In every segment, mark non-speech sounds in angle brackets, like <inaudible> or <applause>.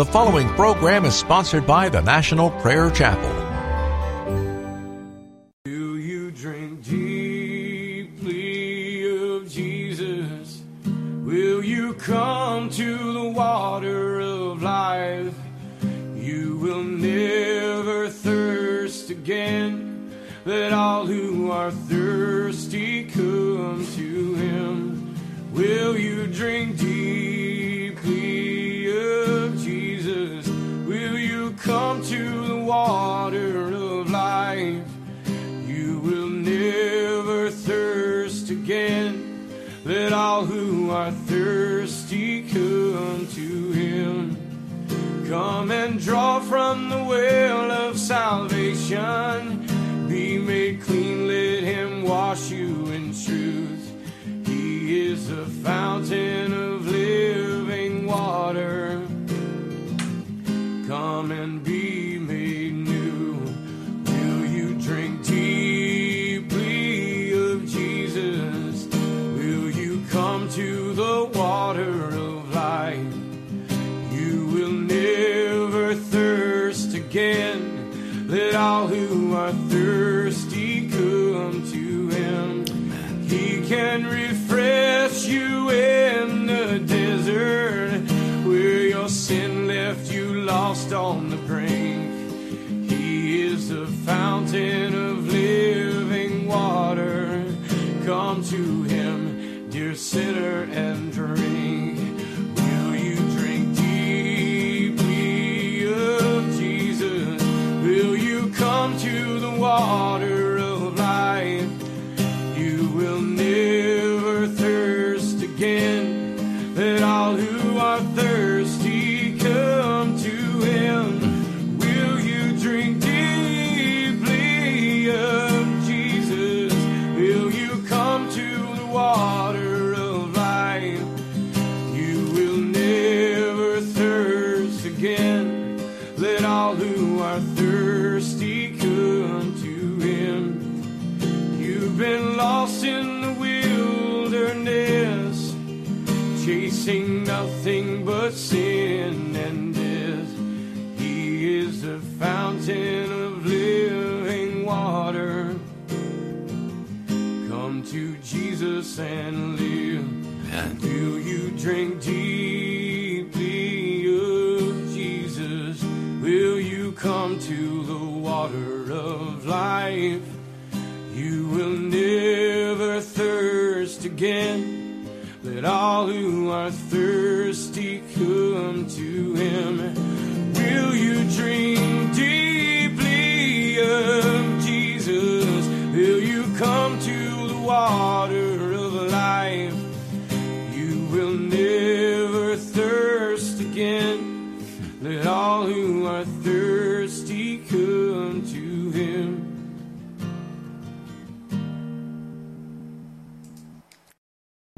The following program is sponsored by the National Prayer Chapel. Do you drink deeply of Jesus? Will you come to the water of life? You will never thirst again. Let all who are thirsty come to him. Will you drink deeply come to the water of life? You will never thirst again. Let all who are thirsty come to him. Come and draw from the well of salvation. Be made clean, let him wash you in truth. He is the fountain of living water. Come and water of life? You will never thirst again. Let all who are thirsty come to him. He can refresh you in the desert where your sin left you lost on the brink. He is the fountain of living water. Come to him, dear sinner, and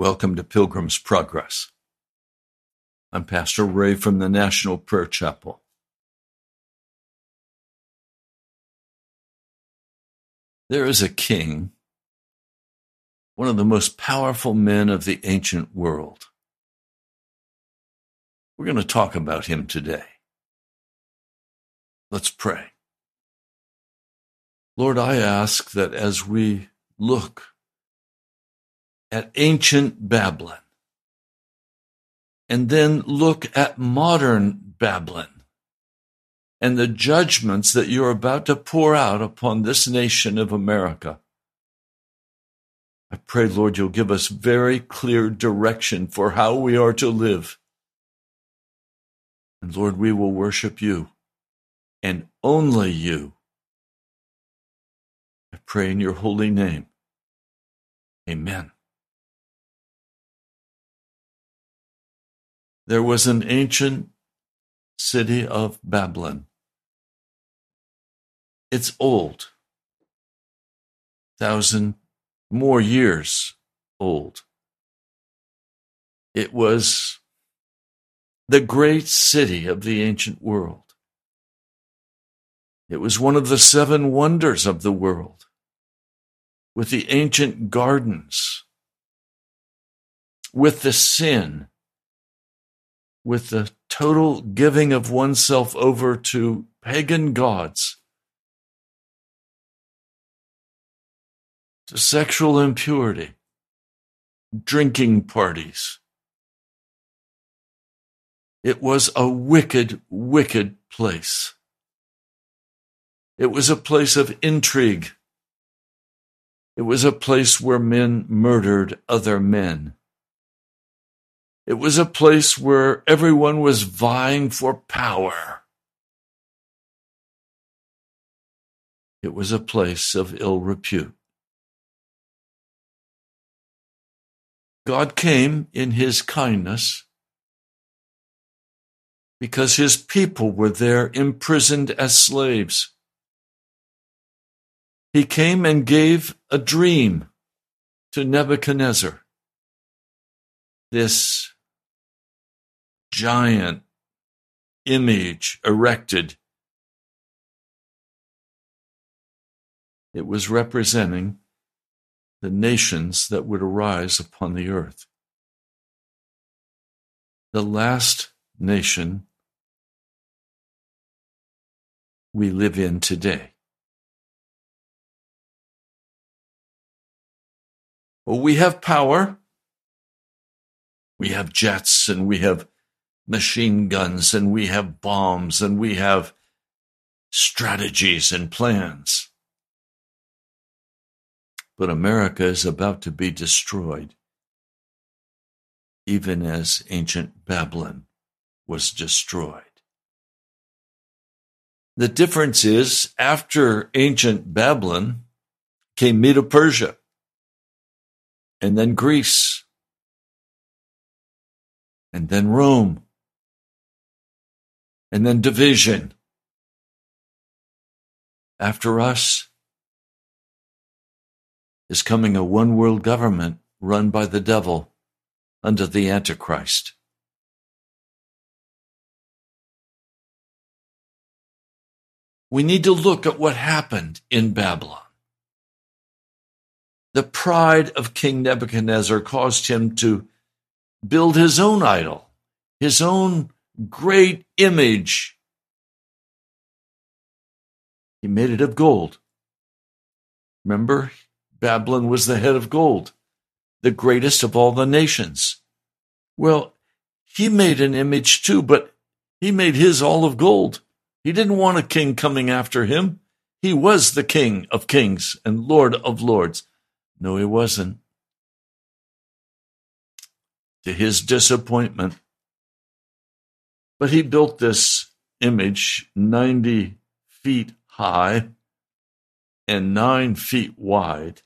Welcome to Pilgrim's Progress. I'm Pastor Ray from the National Prayer Chapel. There is a king, one of the most powerful men of the ancient world. We're going to talk about him today. Let's pray. Lord, I ask that as we look at ancient Babylon and then look at modern Babylon and the judgments that you're about to pour out upon this nation of America. I pray, Lord, you'll give us very clear direction for how we are to live. And Lord, we will worship you and only you. I pray in your holy name. Amen. There was an ancient city of Babylon. It's old, thousand more years old. It was the great city of the ancient world. It was one of the seven wonders of the world, with the ancient gardens, with the sin, with the total giving of oneself over to pagan gods, to sexual impurity, drinking parties. It was a wicked, wicked place. It was a place of intrigue. It was a place where men murdered other men. It was a place where everyone was vying for power. It was a place of ill repute. God came in his kindness because his people were there imprisoned as slaves. He came and gave a dream to Nebuchadnezzar. This giant image erected. It was representing the nations that would arise upon the earth. The last nation we live in today. Well, we have power. We have jets and we have machine guns and we have bombs and we have strategies and plans. But America is about to be destroyed, even as ancient Babylon was destroyed. The difference is after ancient Babylon came Medo Persia and then Greece and then Rome and then division. After us is coming a one world government run by the devil under the Antichrist. We need to look at what happened in Babylon. The pride of King Nebuchadnezzar caused him to build his own idol, his own great image. He made it of gold. Remember, Babylon was the head of gold, the greatest of all the nations. Well, he made an image too, but he made his all of gold. He didn't want a king coming after him. He was the king of kings and lord of lords. No, he wasn't. To his disappointment, but he built this image 90 feet high and nine feet wide.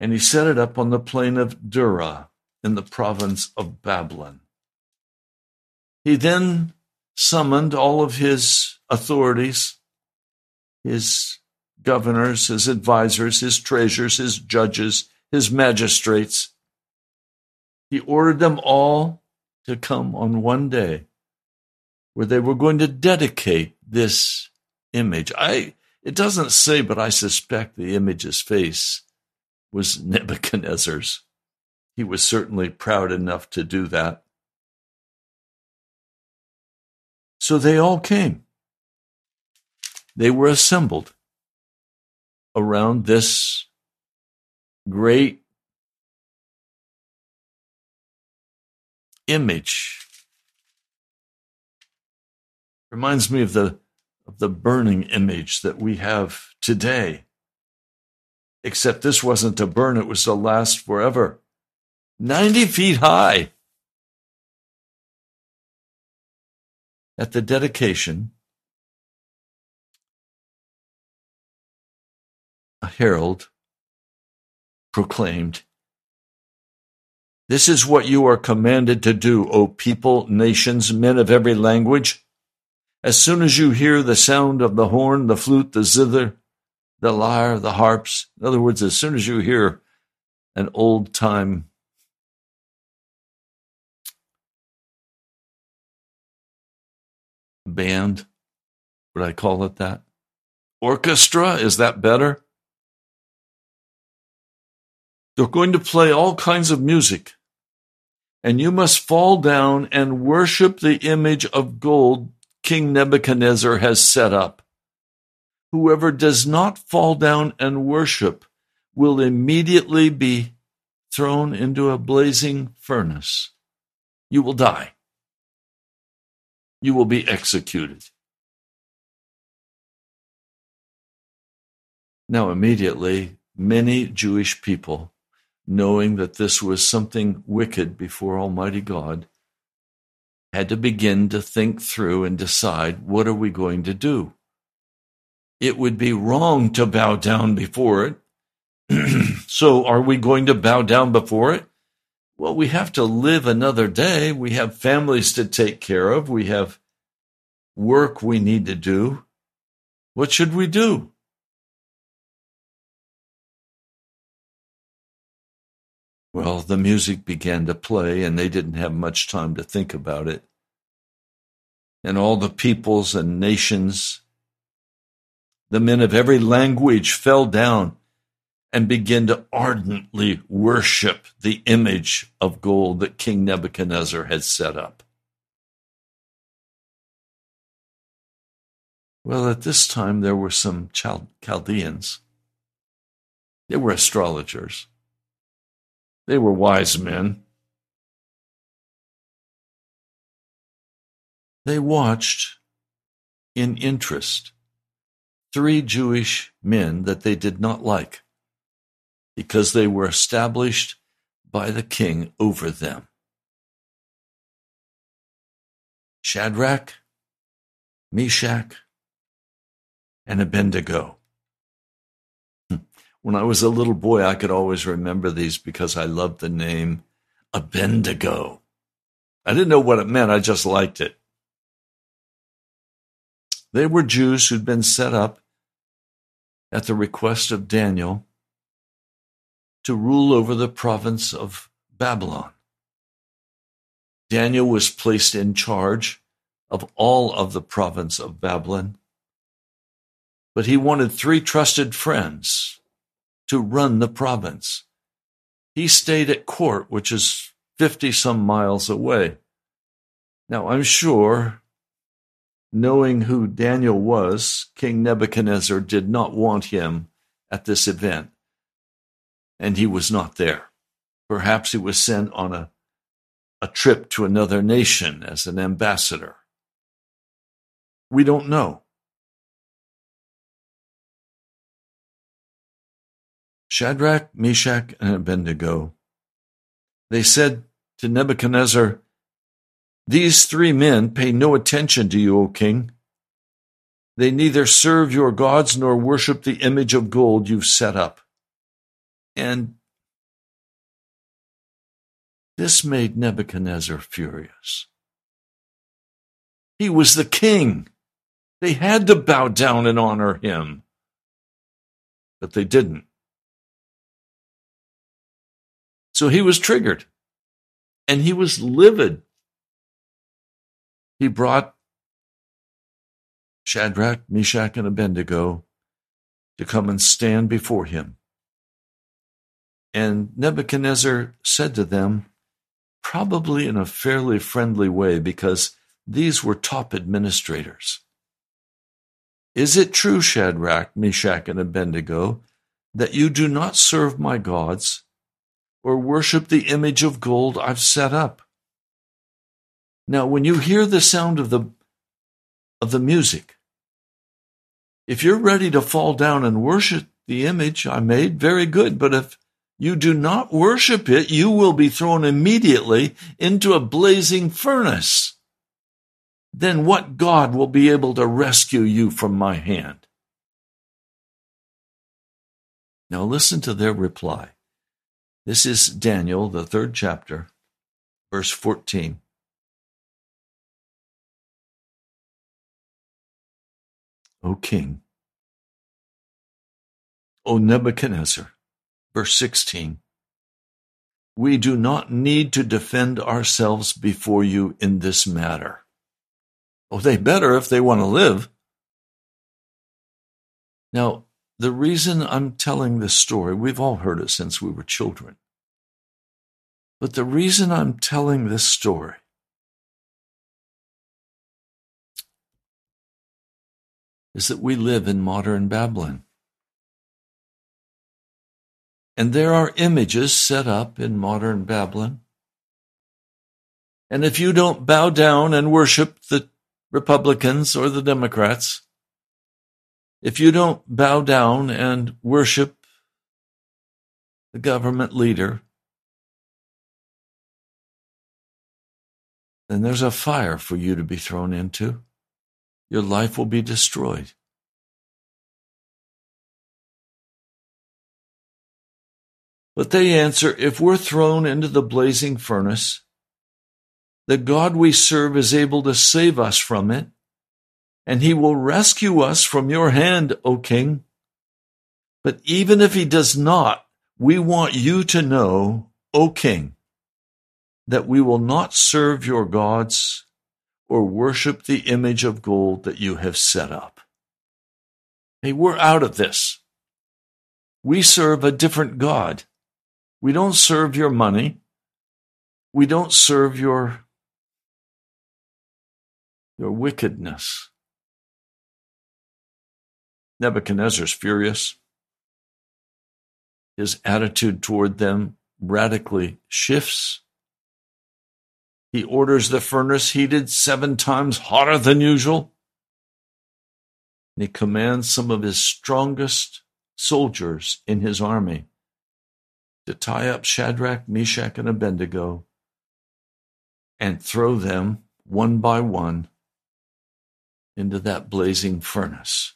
And he set it up on the plain of Dura in the province of Babylon. He then summoned all of his authorities, his governors, his advisors, his treasurers, his judges, his magistrates. He ordered them all to come on one day where they were going to dedicate this image. I it doesn't say, but I suspect the image's face was <laughs> Nebuchadnezzar's. He was certainly proud enough to do that. So they all came. They were assembled around this great image. Reminds me of the of the burning image that we have today. Except this wasn't to burn, it was to last forever. 90 feet high. At the dedication, a herald proclaimed, this is what you are commanded to do, O people, nations, men of every language. As soon as you hear the sound of the horn, the flute, the zither, the lyre, the harps, in other words, as soon as you hear an old time band, would I call it that? Orchestra, is that better? They're going to play all kinds of music. And you must fall down and worship the image of gold King Nebuchadnezzar has set up. Whoever does not fall down and worship will immediately be thrown into a blazing furnace. You will die. You will be executed. Now, immediately, many Jewish people, knowing that this was something wicked before Almighty God, had to begin to think through and decide what are we going to do? It would be wrong to bow down before it. <clears throat> so, are we going to bow down before it? Well, we have to live another day. We have families to take care of. We have work we need to do. What should we do? Well, the music began to play, and they didn't have much time to think about it. And all the peoples and nations, the men of every language, fell down and began to ardently worship the image of gold that King Nebuchadnezzar had set up. Well, at this time, there were some Chaldeans. They were astrologers they were wise men. They watched in interest three Jewish men that they did not like because they were established by the king over them. Shadrach, Meshach, and Abednego. When I was a little boy, I could always remember these because I loved the name Abednego. I didn't know what it meant, I just liked it. They were Jews who'd been set up at the request of Daniel to rule over the province of Babylon. Daniel was placed in charge of all of the province of Babylon, but he wanted three trusted friends to run the province. He stayed at court, which is 50 some miles away. Now, I'm sure, knowing who Daniel was, King Nebuchadnezzar did not want him at this event, and he was not there. Perhaps he was sent on a, a trip to another nation as an ambassador. We don't know. Shadrach, Meshach, and Abednego. They said to Nebuchadnezzar, These three men pay no attention to you, O king. They neither serve your gods nor worship the image of gold you've set up. And this made Nebuchadnezzar furious. He was the king. They had to bow down and honor him. But they didn't. So he was triggered and he was livid. He brought Shadrach, Meshach, and Abednego to come and stand before him. And Nebuchadnezzar said to them, probably in a fairly friendly way, because these were top administrators. Is it true, Shadrach, Meshach, and Abednego, that you do not serve my gods or worship the image of gold I've set up. Now, when you hear the sound of the, of the music, if you're ready to fall down and worship the image I made, very good. But if you do not worship it, you will be thrown immediately into a blazing furnace. Then what God will be able to rescue you from my hand? Now listen to their reply. This is Daniel, the third chapter, verse 14. O king, O Nebuchadnezzar, verse 16. We do not need to defend ourselves before you in this matter. Oh, they better if they want to live. Now, the reason I'm telling this story, we've all heard it since we were children. But the reason I'm telling this story is that we live in modern Babylon. And there are images set up in modern Babylon. And if you don't bow down and worship the Republicans or the Democrats, if you don't bow down and worship the government leader, then there's a fire for you to be thrown into your life will be destroyed. But they answer, if we're thrown into the blazing furnace, the God we serve is able to save us from it, and he will rescue us from your hand, O king. But even if he does not, we want you to know, O king, that we will not serve your gods or worship the image of gold that you have set up. Hey, we're out of this. We serve a different God. We don't serve your money. We don't serve your, your wickedness. Nebuchadnezzar's furious. His attitude toward them radically shifts. He orders the furnace heated seven times hotter than usual. And he commands some of his strongest soldiers in his army to tie up Shadrach, Meshach, and Abednego and throw them one by one into that blazing furnace.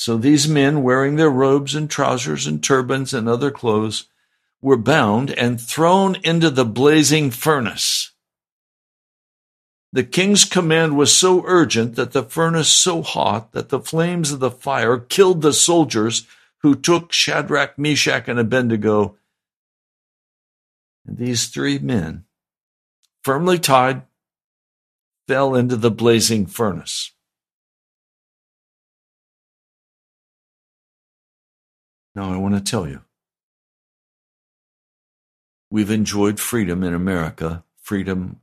So these men, wearing their robes and trousers and turbans and other clothes, were bound and thrown into the blazing furnace. The king's command was so urgent that the furnace so hot that the flames of the fire killed the soldiers who took Shadrach, Meshach, and Abednego. And these three men, firmly tied, fell into the blazing furnace. Now I want to tell you We've enjoyed freedom in America, freedom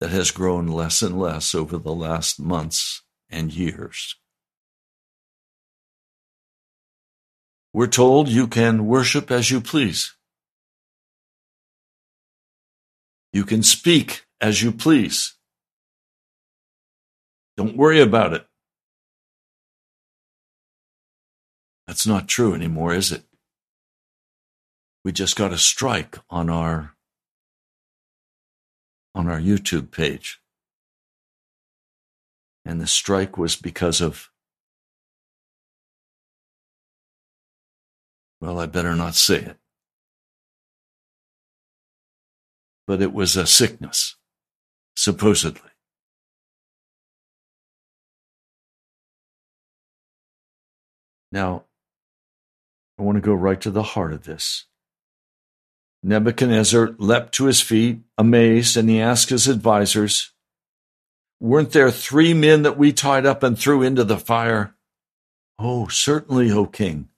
that has grown less and less over the last months and years. We're told you can worship as you please. You can speak as you please. Don't worry about it. That's not true anymore, is it? we just got a strike on our on our YouTube page. And the strike was because of well, I better not say it. But it was a sickness, supposedly. Now, I want to go right to the heart of this. Nebuchadnezzar leapt to his feet, amazed, and he asked his advisers, Weren't there three men that we tied up and threw into the fire? Oh, certainly, O king.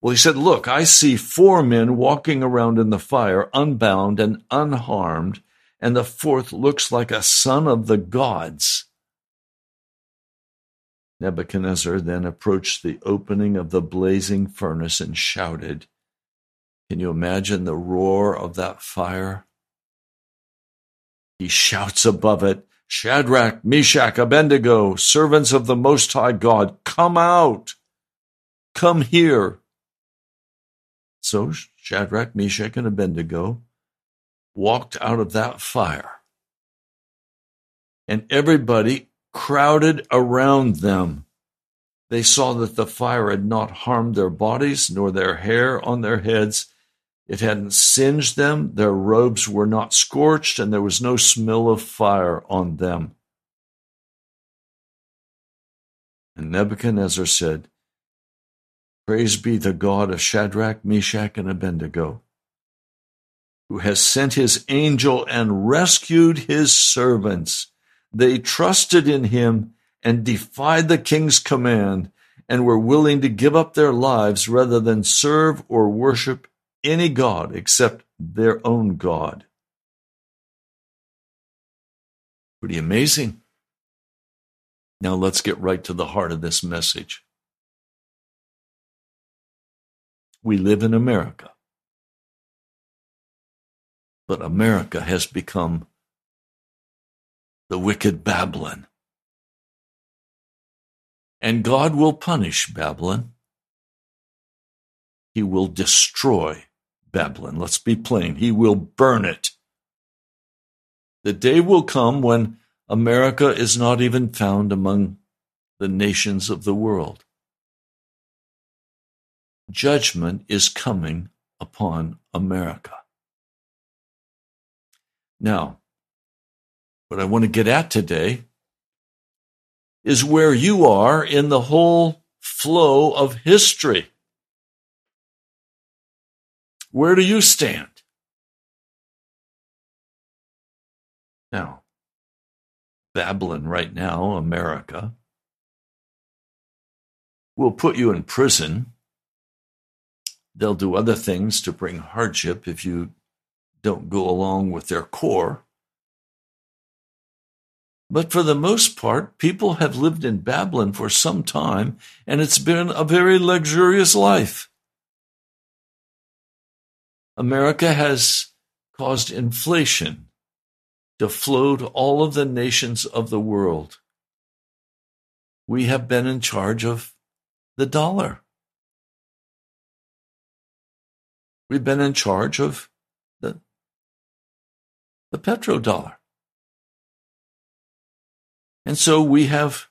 Well, he said, Look, I see four men walking around in the fire, unbound and unharmed, and the fourth looks like a son of the gods. Nebuchadnezzar then approached the opening of the blazing furnace and shouted, can you imagine the roar of that fire? He shouts above it, Shadrach, Meshach, Abednego, servants of the Most High God, come out! Come here! So Shadrach, Meshach, and Abednego walked out of that fire. And everybody crowded around them. They saw that the fire had not harmed their bodies nor their hair on their heads, it hadn't singed them, their robes were not scorched, and there was no smell of fire on them. And Nebuchadnezzar said, Praise be the God of Shadrach, Meshach, and Abednego, who has sent his angel and rescued his servants. They trusted in him and defied the king's command and were willing to give up their lives rather than serve or worship any God except their own God. Pretty amazing. Now let's get right to the heart of this message. We live in America. But America has become the wicked Babylon. And God will punish Babylon. He will destroy Babylon. Let's be plain. He will burn it. The day will come when America is not even found among the nations of the world. Judgment is coming upon America. Now, what I want to get at today is where you are in the whole flow of history. Where do you stand? Now, Babylon right now, America, will put you in prison. They'll do other things to bring hardship if you don't go along with their core. But for the most part, people have lived in Babylon for some time, and it's been a very luxurious life. America has caused inflation to float all of the nations of the world. We have been in charge of the dollar. We've been in charge of the, the petrodollar. And so we have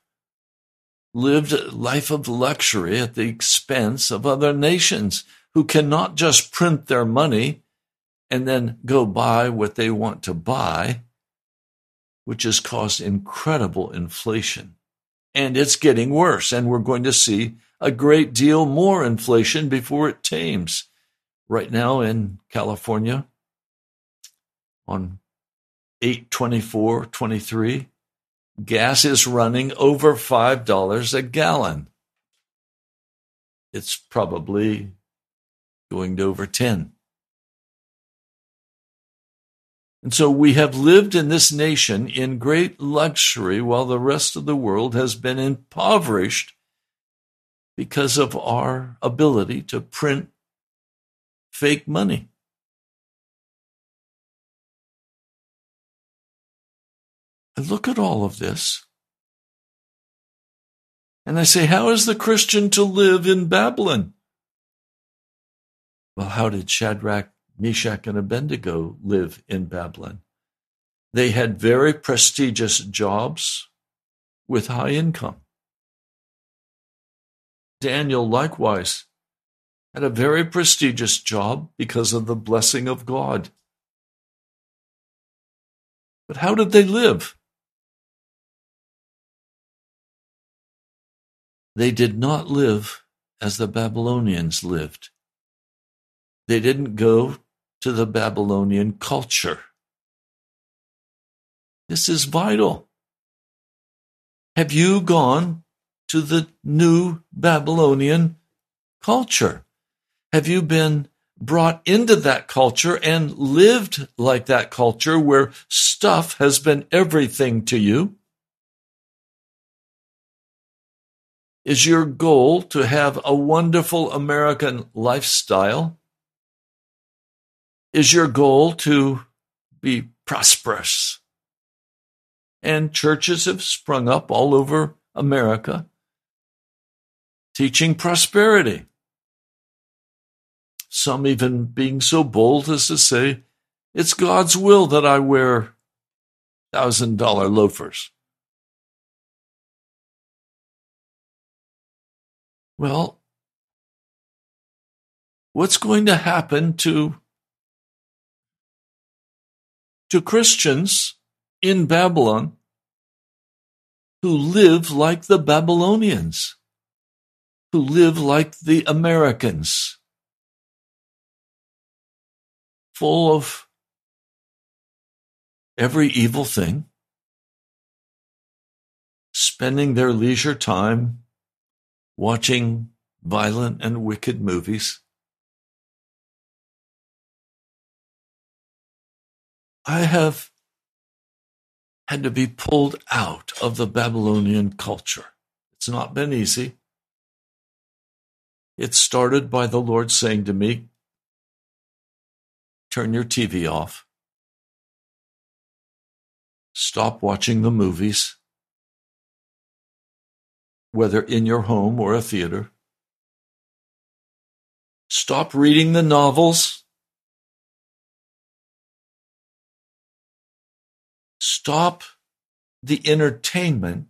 lived a life of luxury at the expense of other nations who cannot just print their money and then go buy what they want to buy, which has caused incredible inflation. And it's getting worse, and we're going to see a great deal more inflation before it tames. Right now in California, on 824 23, gas is running over $5 a gallon. It's probably going to over 10. And so we have lived in this nation in great luxury while the rest of the world has been impoverished because of our ability to print fake money. I look at all of this and I say, How is the Christian to live in Babylon? Well, how did Shadrach, Meshach, and Abednego live in Babylon? They had very prestigious jobs with high income. Daniel likewise had a very prestigious job because of the blessing of God. But how did they live? They did not live as the Babylonians lived. They didn't go to the Babylonian culture. This is vital. Have you gone to the new Babylonian culture? Have you been brought into that culture and lived like that culture where stuff has been everything to you? Is your goal to have a wonderful American lifestyle? Is your goal to be prosperous? And churches have sprung up all over America teaching prosperity. Some even being so bold as to say, it's God's will that I wear thousand dollar loafers. Well, what's going to happen to to Christians in Babylon who live like the Babylonians, who live like the Americans, full of every evil thing, spending their leisure time watching violent and wicked movies. I have had to be pulled out of the Babylonian culture. It's not been easy. It started by the Lord saying to me, Turn your TV off. Stop watching the movies whether in your home or a theater. Stop reading the novels. Stop the entertainment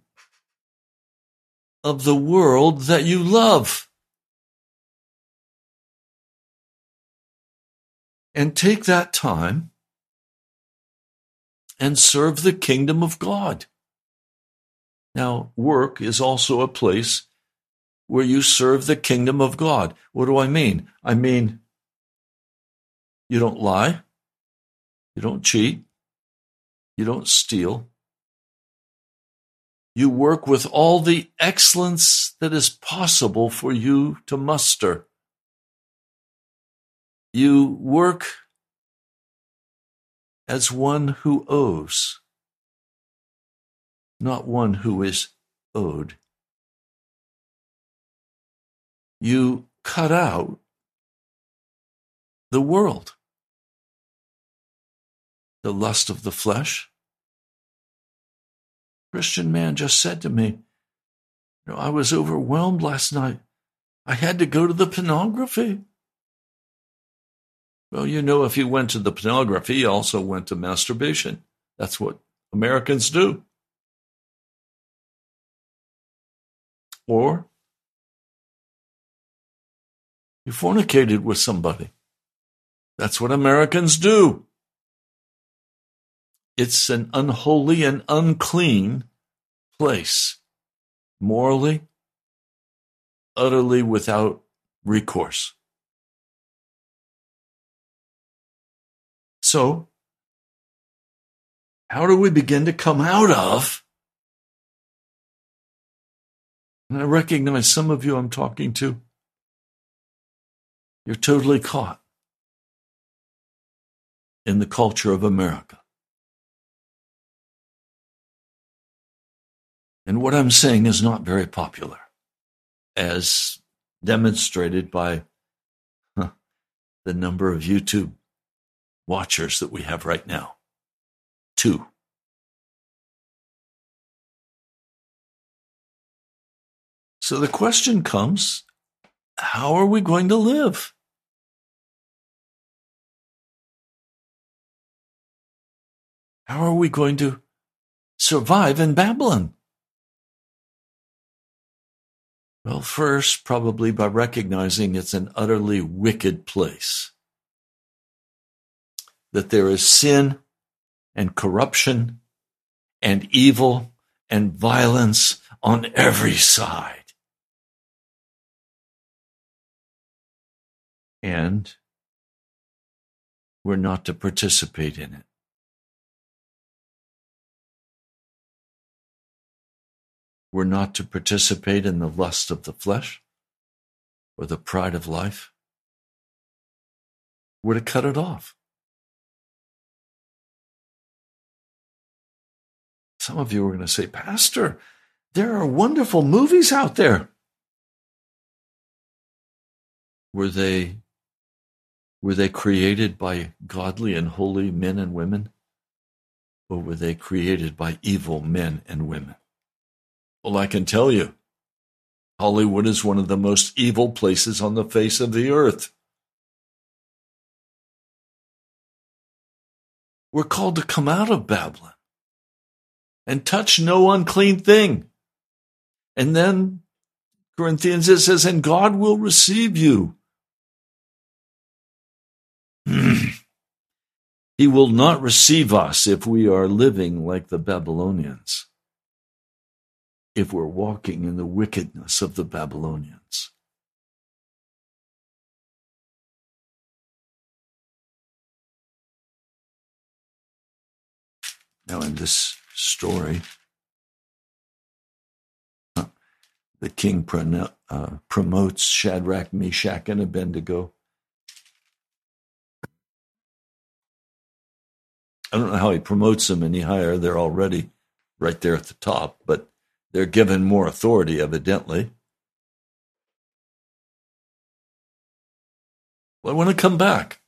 of the world that you love. And take that time and serve the kingdom of God. Now, work is also a place where you serve the kingdom of God. What do I mean? I mean, you don't lie, you don't cheat, you don't steal. You work with all the excellence that is possible for you to muster. You work as one who owes, not one who is owed. You cut out the world, the lust of the flesh. Christian man just said to me, you know, I was overwhelmed last night. I had to go to the pornography. Well, you know, if you went to the pornography, you also went to masturbation. That's what Americans do. Or you fornicated with somebody. That's what Americans do. It's an unholy and unclean place, morally, utterly without recourse. So, how do we begin to come out of? And I recognize some of you I'm talking to. You're totally caught in the culture of America. And what I'm saying is not very popular, as demonstrated by huh, the number of YouTube watchers that we have right now. Two. So the question comes how are we going to live? How are we going to survive in Babylon? Well, first, probably by recognizing it's an utterly wicked place that there is sin and corruption and evil and violence on every side. And we're not to participate in it. We're not to participate in the lust of the flesh or the pride of life. We're to cut it off. Some of you are going to say, Pastor, there are wonderful movies out there. Were they were they created by godly and holy men and women? Or were they created by evil men and women? Well, I can tell you, Hollywood is one of the most evil places on the face of the earth. We're called to come out of Babylon and touch no unclean thing. And then Corinthians it says, and God will receive you. He will not receive us if we are living like the Babylonians, if we're walking in the wickedness of the Babylonians. Now, in this story. The king uh, promotes Shadrach, Meshach, and Abednego. I don't know how he promotes them any higher. They're already right there at the top, but they're given more authority, evidently. Well, when I want to come back.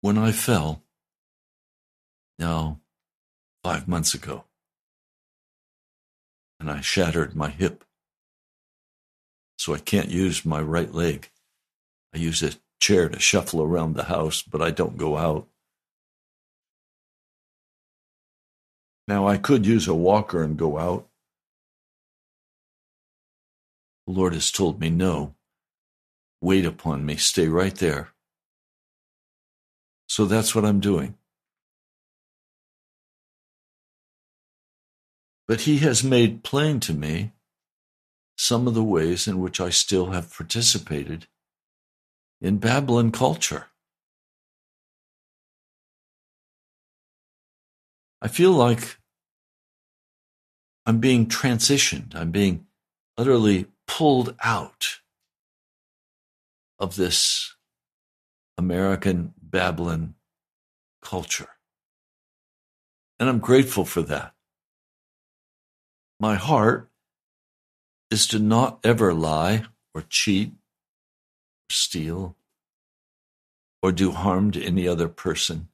When I fell, now five months ago, and I shattered my hip, so I can't use my right leg. I use a chair to shuffle around the house, but I don't go out. Now, I could use a walker and go out. The Lord has told me no. Wait upon me, stay right there. So that's what I'm doing. But He has made plain to me some of the ways in which I still have participated in Babylon culture. I feel like I'm being transitioned. I'm being utterly pulled out of this American Babylon culture. And I'm grateful for that. My heart is to not ever lie or cheat steal or do harm to any other person.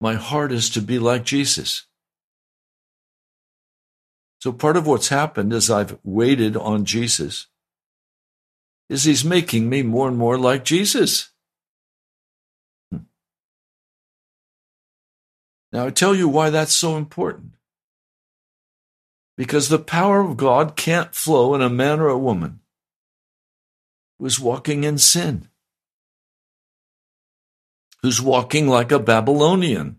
My heart is to be like Jesus. So part of what's happened as I've waited on Jesus is he's making me more and more like Jesus. Hmm. Now I tell you why that's so important. Because the power of God can't flow in a man or a woman who is walking in sin who's walking like a Babylonian.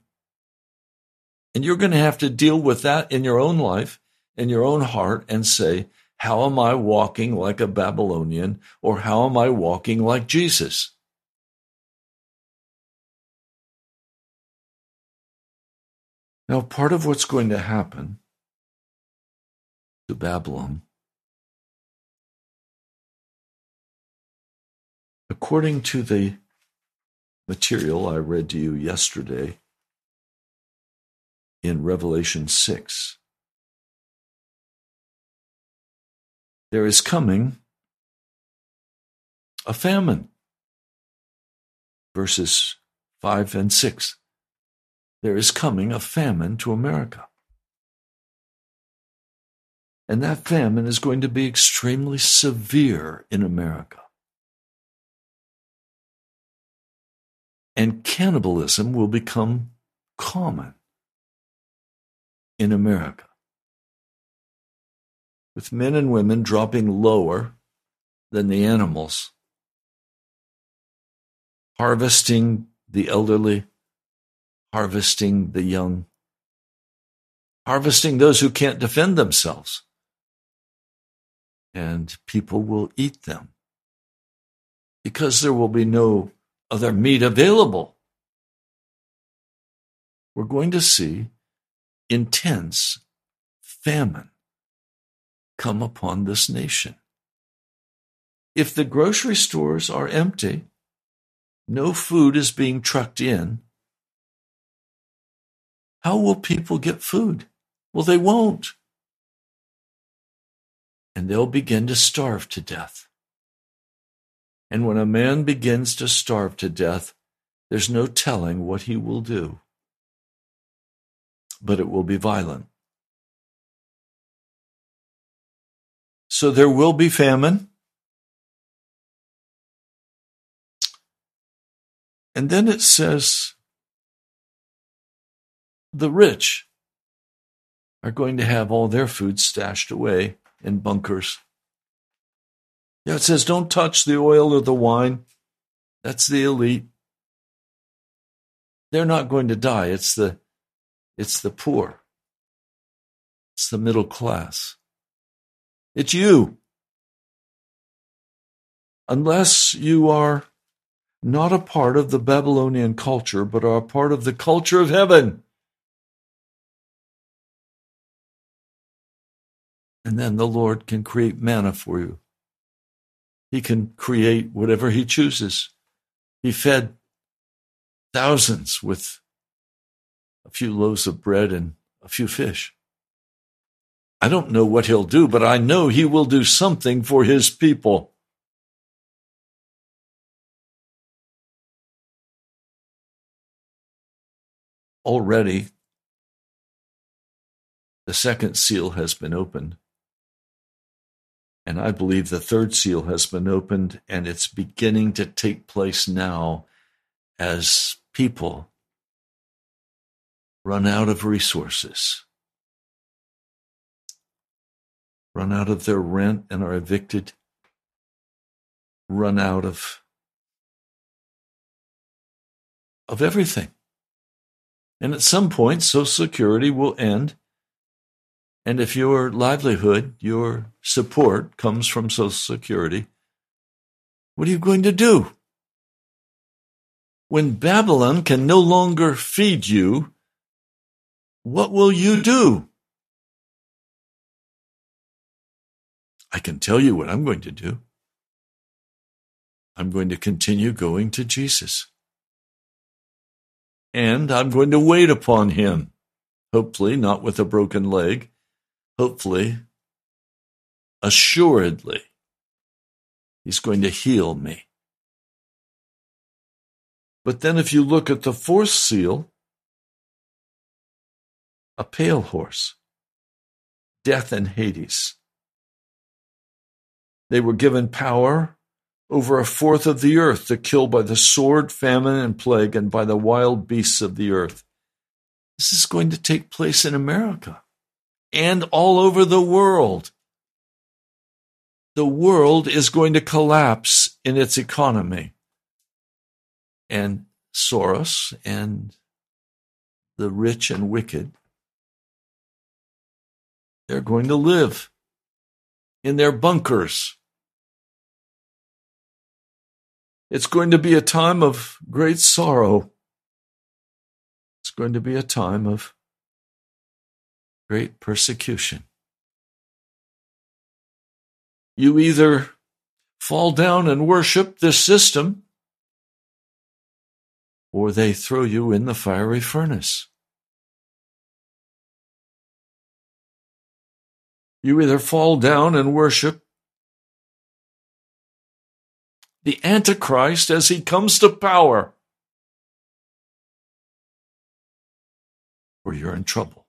And you're going to have to deal with that in your own life, in your own heart, and say, How am I walking like a Babylonian? Or how am I walking like Jesus? Now, part of what's going to happen to Babylon, according to the material I read to you yesterday in Revelation 6. There is coming a famine. Verses 5 and 6. There is coming a famine to America. And that famine is going to be extremely severe in America. And cannibalism will become common in America. With men and women dropping lower than the animals, harvesting the elderly, harvesting the young, harvesting those who can't defend themselves. And people will eat them because there will be no other meat available. We're going to see intense famine come upon this nation. If the grocery stores are empty, no food is being trucked in, how will people get food? Well, they won't. And they'll begin to starve to death. And when a man begins to starve to death, there's no telling what he will do. But it will be violent. So there will be famine. And then it says the rich are going to have all their food stashed away in bunkers. Yeah, it says don't touch the oil or the wine. That's the elite. They're not going to die. It's the it's the poor. It's the middle class. It's you. Unless you are not a part of the Babylonian culture, but are a part of the culture of heaven. And then the Lord can create manna for you He can create whatever he chooses. He fed thousands with a few loaves of bread and a few fish. I don't know what he'll do, but I know he will do something for his people. Already, the second seal has been opened. And I believe the third seal has been opened, and it's beginning to take place now as people run out of resources, run out of their rent and are evicted, run out of of everything. And at some point, Social Security will end and if your livelihood, your support comes from Social Security, what are you going to do? When Babylon can no longer feed you, what will you do? I can tell you what I'm going to do. I'm going to continue going to Jesus. And I'm going to wait upon him, hopefully not with a broken leg, hopefully, assuredly, He's going to heal me. But then, if you look at the fourth seal, a pale horse, death and Hades. They were given power over a fourth of the earth to kill by the sword, famine, and plague, and by the wild beasts of the earth. This is going to take place in America and all over the world. The world is going to collapse in its economy. And Soros and the rich and wicked, they're going to live in their bunkers. It's going to be a time of great sorrow. It's going to be a time of great persecution. You either fall down and worship this system, or they throw you in the fiery furnace. You either fall down and worship the Antichrist as he comes to power, or you're in trouble.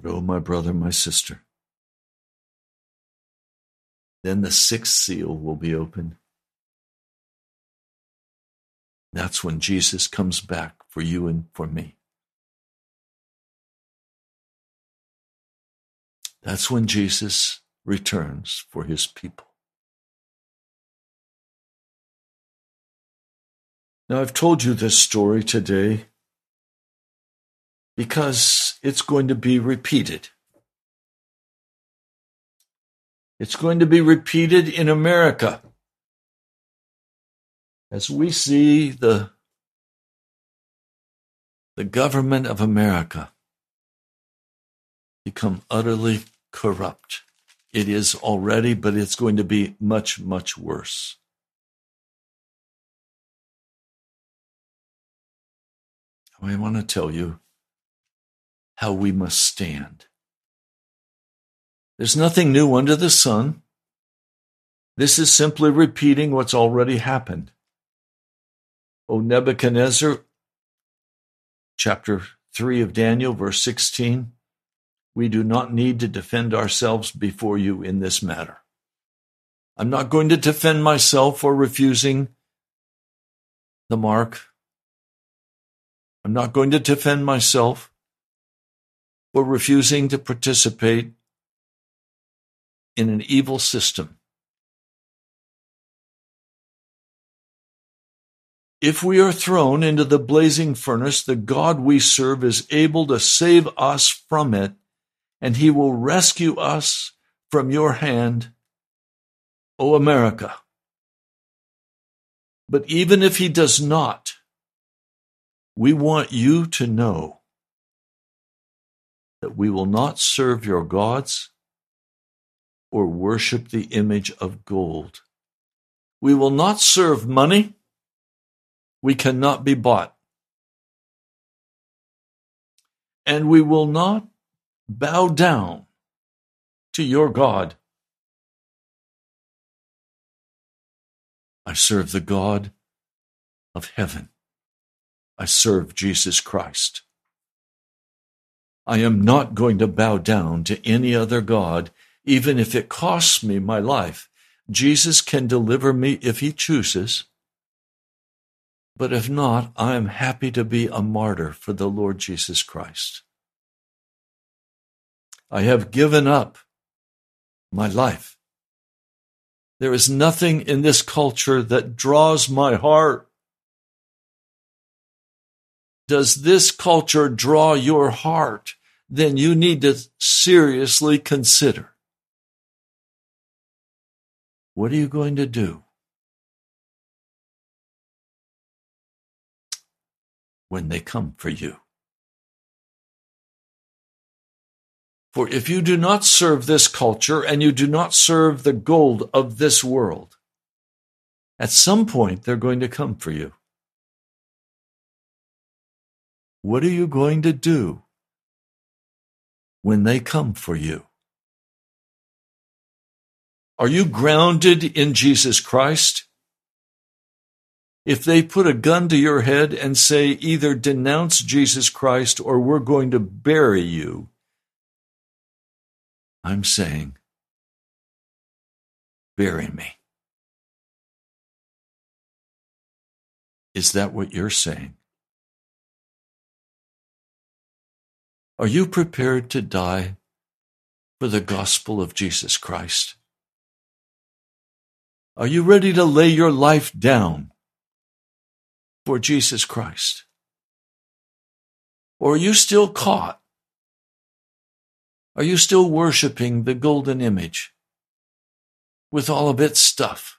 But, oh, my brother, my sister, then the sixth seal will be opened. That's when Jesus comes back for you and for me. That's when Jesus returns for his people. Now, I've told you this story today because it's going to be repeated. It's going to be repeated in America. As we see the, the government of America become utterly corrupt. It is already, but it's going to be much, much worse. I want to tell you how we must stand. There's nothing new under the sun. This is simply repeating what's already happened. O Nebuchadnezzar, chapter 3 of Daniel, verse 16, we do not need to defend ourselves before you in this matter. I'm not going to defend myself for refusing the mark. I'm not going to defend myself for refusing to participate in an evil system. If we are thrown into the blazing furnace, the God we serve is able to save us from it, and he will rescue us from your hand, O America. But even if he does not, we want you to know that we will not serve your gods or worship the image of gold. We will not serve money. We cannot be bought. And we will not bow down to your God. I serve the God of heaven. I serve Jesus Christ. I am not going to bow down to any other God, even if it costs me my life. Jesus can deliver me if he chooses. But if not, I am happy to be a martyr for the Lord Jesus Christ. I have given up my life. There is nothing in this culture that draws my heart. Does this culture draw your heart? Then you need to seriously consider what are you going to do when they come for you? For if you do not serve this culture and you do not serve the gold of this world, at some point they're going to come for you. What are you going to do when they come for you? Are you grounded in Jesus Christ? If they put a gun to your head and say either denounce Jesus Christ or we're going to bury you, I'm saying, bury me. Is that what you're saying? Are you prepared to die for the gospel of Jesus Christ? Are you ready to lay your life down for Jesus Christ? Or are you still caught are you still worshiping the golden image with all of its stuff?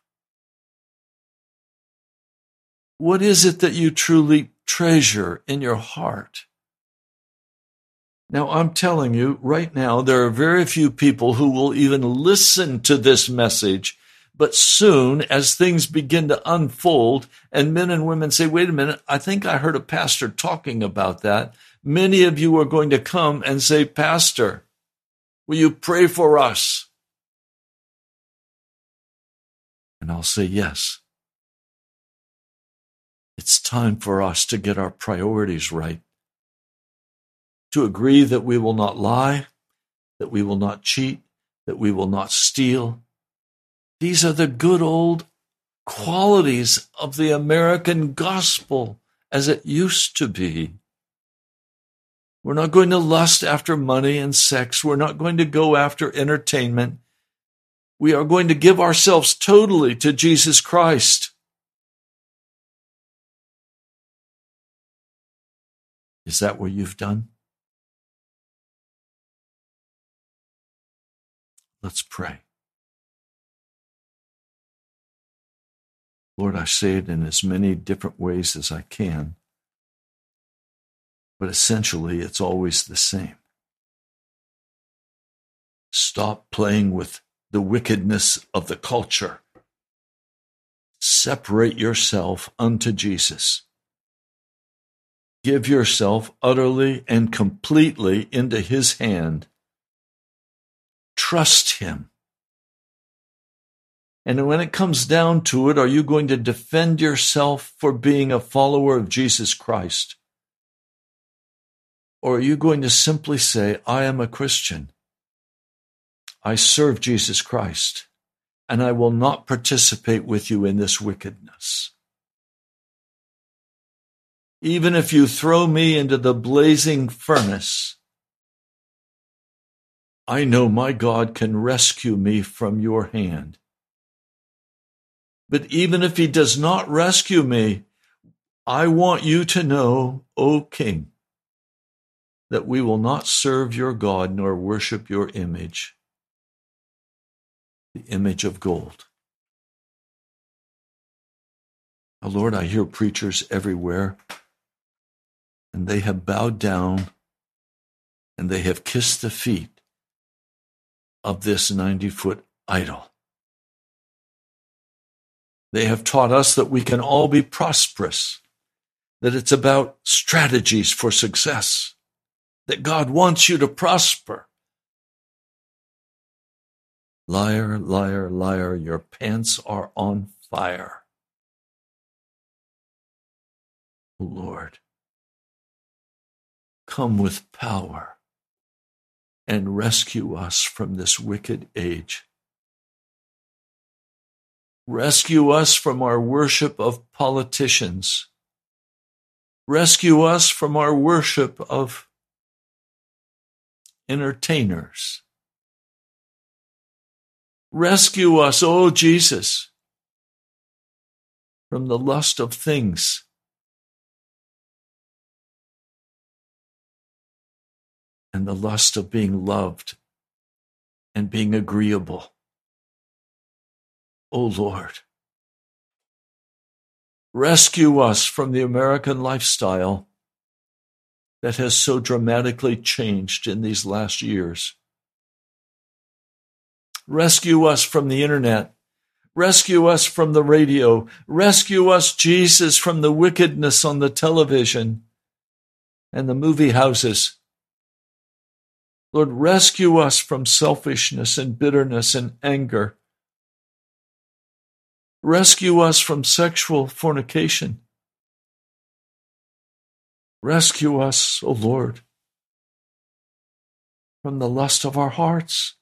What is it that you truly treasure in your heart? Now, I'm telling you right now, there are very few people who will even listen to this message. But soon, as things begin to unfold, and men and women say, wait a minute, I think I heard a pastor talking about that. Many of you are going to come and say, Pastor, Will you pray for us? And I'll say yes. It's time for us to get our priorities right. To agree that we will not lie, that we will not cheat, that we will not steal. These are the good old qualities of the American gospel as it used to be. We're not going to lust after money and sex. We're not going to go after entertainment. We are going to give ourselves totally to Jesus Christ. Is that what you've done? Let's pray. Lord, I say it in as many different ways as I can but essentially it's always the same. Stop playing with the wickedness of the culture. Separate yourself unto Jesus. Give yourself utterly and completely into his hand. Trust him. And when it comes down to it, are you going to defend yourself for being a follower of Jesus Christ? Or are you going to simply say, I am a Christian? I serve Jesus Christ, and I will not participate with you in this wickedness. Even if you throw me into the blazing furnace, I know my God can rescue me from your hand. But even if he does not rescue me, I want you to know, O King, that we will not serve your God nor worship your image, the image of gold. Oh, Lord, I hear preachers everywhere, and they have bowed down and they have kissed the feet of this 90 foot idol. They have taught us that we can all be prosperous, that it's about strategies for success, that God wants you to prosper. Liar, liar, liar, your pants are on fire. Oh, Lord, come with power and rescue us from this wicked age. Rescue us from our worship of politicians. Rescue us from our worship of entertainers. Rescue us, O oh Jesus, from the lust of things. And the lust of being loved and being agreeable. O Lord. Rescue us from the American lifestyle that has so dramatically changed in these last years. Rescue us from the internet. Rescue us from the radio. Rescue us, Jesus, from the wickedness on the television and the movie houses. Lord, rescue us from selfishness and bitterness and anger. Rescue us from sexual fornication. Rescue us, O Lord, from the lust of our hearts.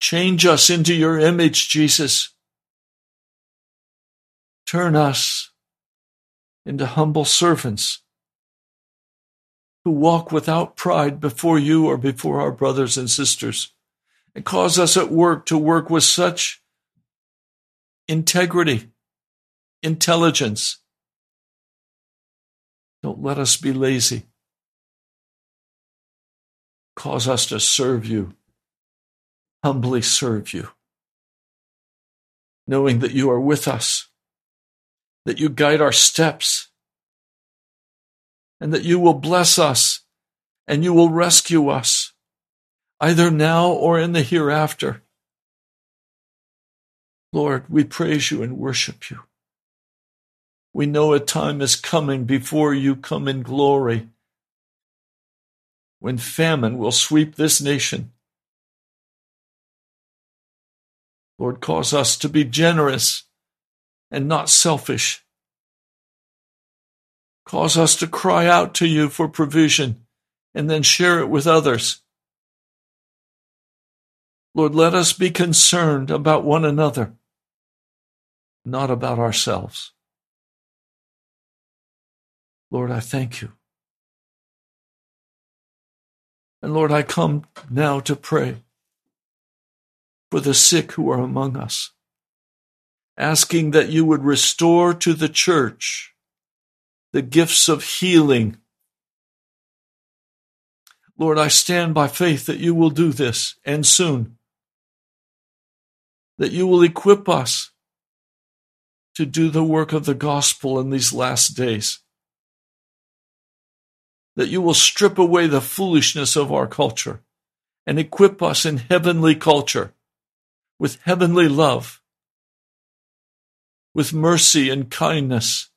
Change us into your image, Jesus. Turn us into humble servants who walk without pride before you or before our brothers and sisters, and cause us at work to work with such integrity, intelligence. Don't let us be lazy. Cause us to serve you, humbly serve you, knowing that you are with us, that you guide our steps, and that you will bless us and you will rescue us, either now or in the hereafter. Lord, we praise you and worship you. We know a time is coming before you come in glory when famine will sweep this nation. Lord, cause us to be generous and not selfish. Cause us to cry out to you for provision and then share it with others. Lord, let us be concerned about one another not about ourselves. Lord, I thank you. And Lord, I come now to pray for the sick who are among us, asking that you would restore to the church the gifts of healing. Lord, I stand by faith that you will do this and soon, that you will equip us to do the work of the gospel in these last days. That you will strip away the foolishness of our culture and equip us in heavenly culture with heavenly love, with mercy and kindness,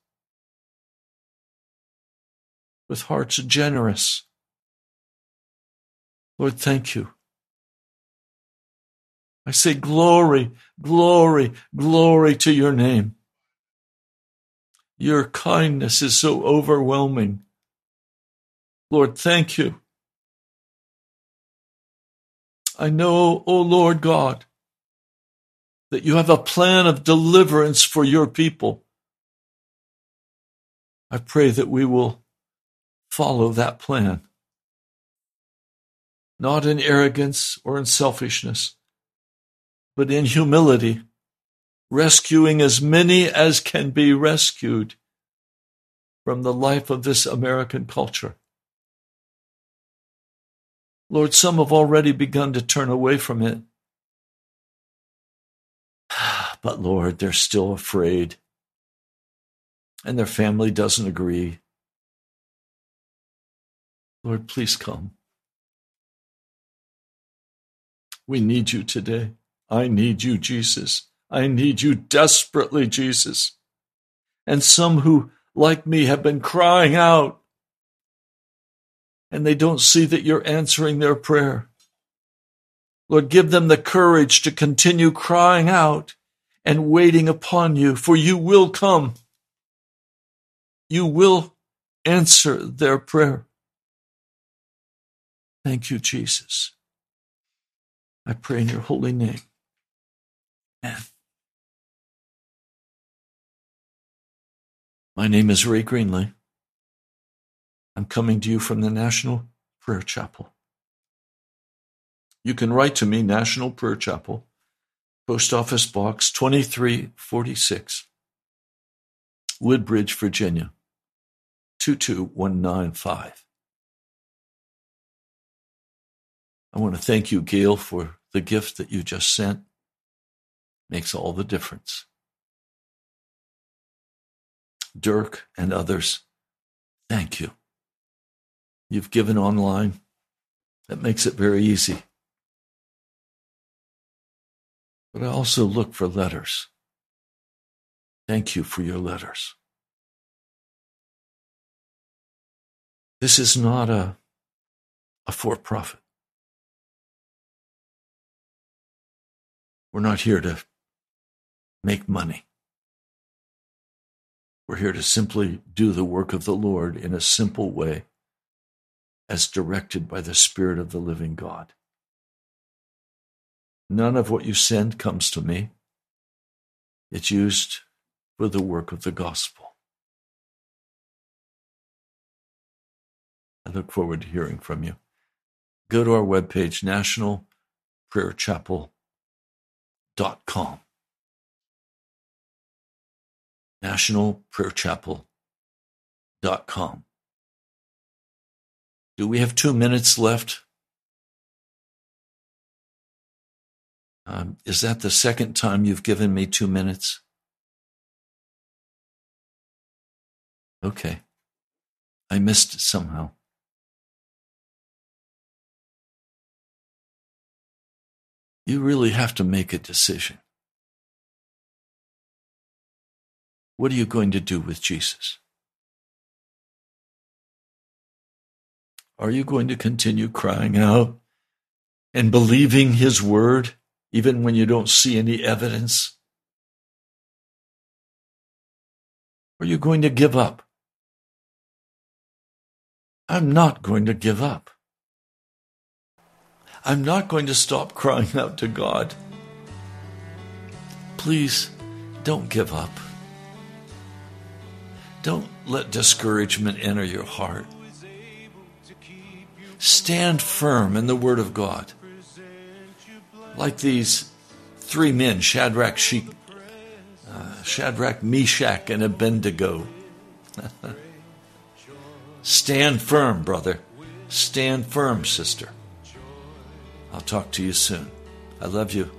with hearts generous. Lord, thank you. I say glory, glory, glory to your name. Your kindness is so overwhelming. Lord, thank you. I know, O Lord God, that you have a plan of deliverance for your people. I pray that we will follow that plan, not in arrogance or in selfishness, but in humility rescuing as many as can be rescued from the life of this American culture. Lord, some have already begun to turn away from it. <sighs> But Lord, they're still afraid. And their family doesn't agree. Lord, please come. We need you today. I need you, Jesus. I need you desperately, Jesus. And some who, like me, have been crying out and they don't see that you're answering their prayer. Lord, give them the courage to continue crying out and waiting upon you, for you will come. You will answer their prayer. Thank you, Jesus. I pray in your holy name. Amen. My name is Ray Greenley. I'm coming to you from the National Prayer Chapel. You can write to me, National Prayer Chapel, Post Office Box 2346, Woodbridge, Virginia 22195. I want to thank you, Gail, for the gift that you just sent. Makes all the difference. Dirk and others, thank you. You've given online. That makes it very easy. But I also look for letters. Thank you for your letters. This is not a, a for profit. We're not here to make money. We're here to simply do the work of the Lord in a simple way as directed by the Spirit of the living God. None of what you send comes to me. It's used for the work of the gospel. I look forward to hearing from you. Go to our webpage, nationalprayerchapel.com. Nationalprayerchapel.com. Do we have two minutes left? Um, is that the second time you've given me two minutes? Okay. I missed it somehow. You really have to make a decision. What are you going to do with Jesus? Are you going to continue crying out and believing his word even when you don't see any evidence? Are you going to give up? I'm not going to give up. I'm not going to stop crying out to God. Please don't give up. Don't let discouragement enter your heart. Stand firm in the Word of God. Like these three men, Shadrach, she, uh, Shadrach, Meshach, and Abednego. <laughs> Stand firm, brother. Stand firm, sister. I'll talk to you soon. I love you.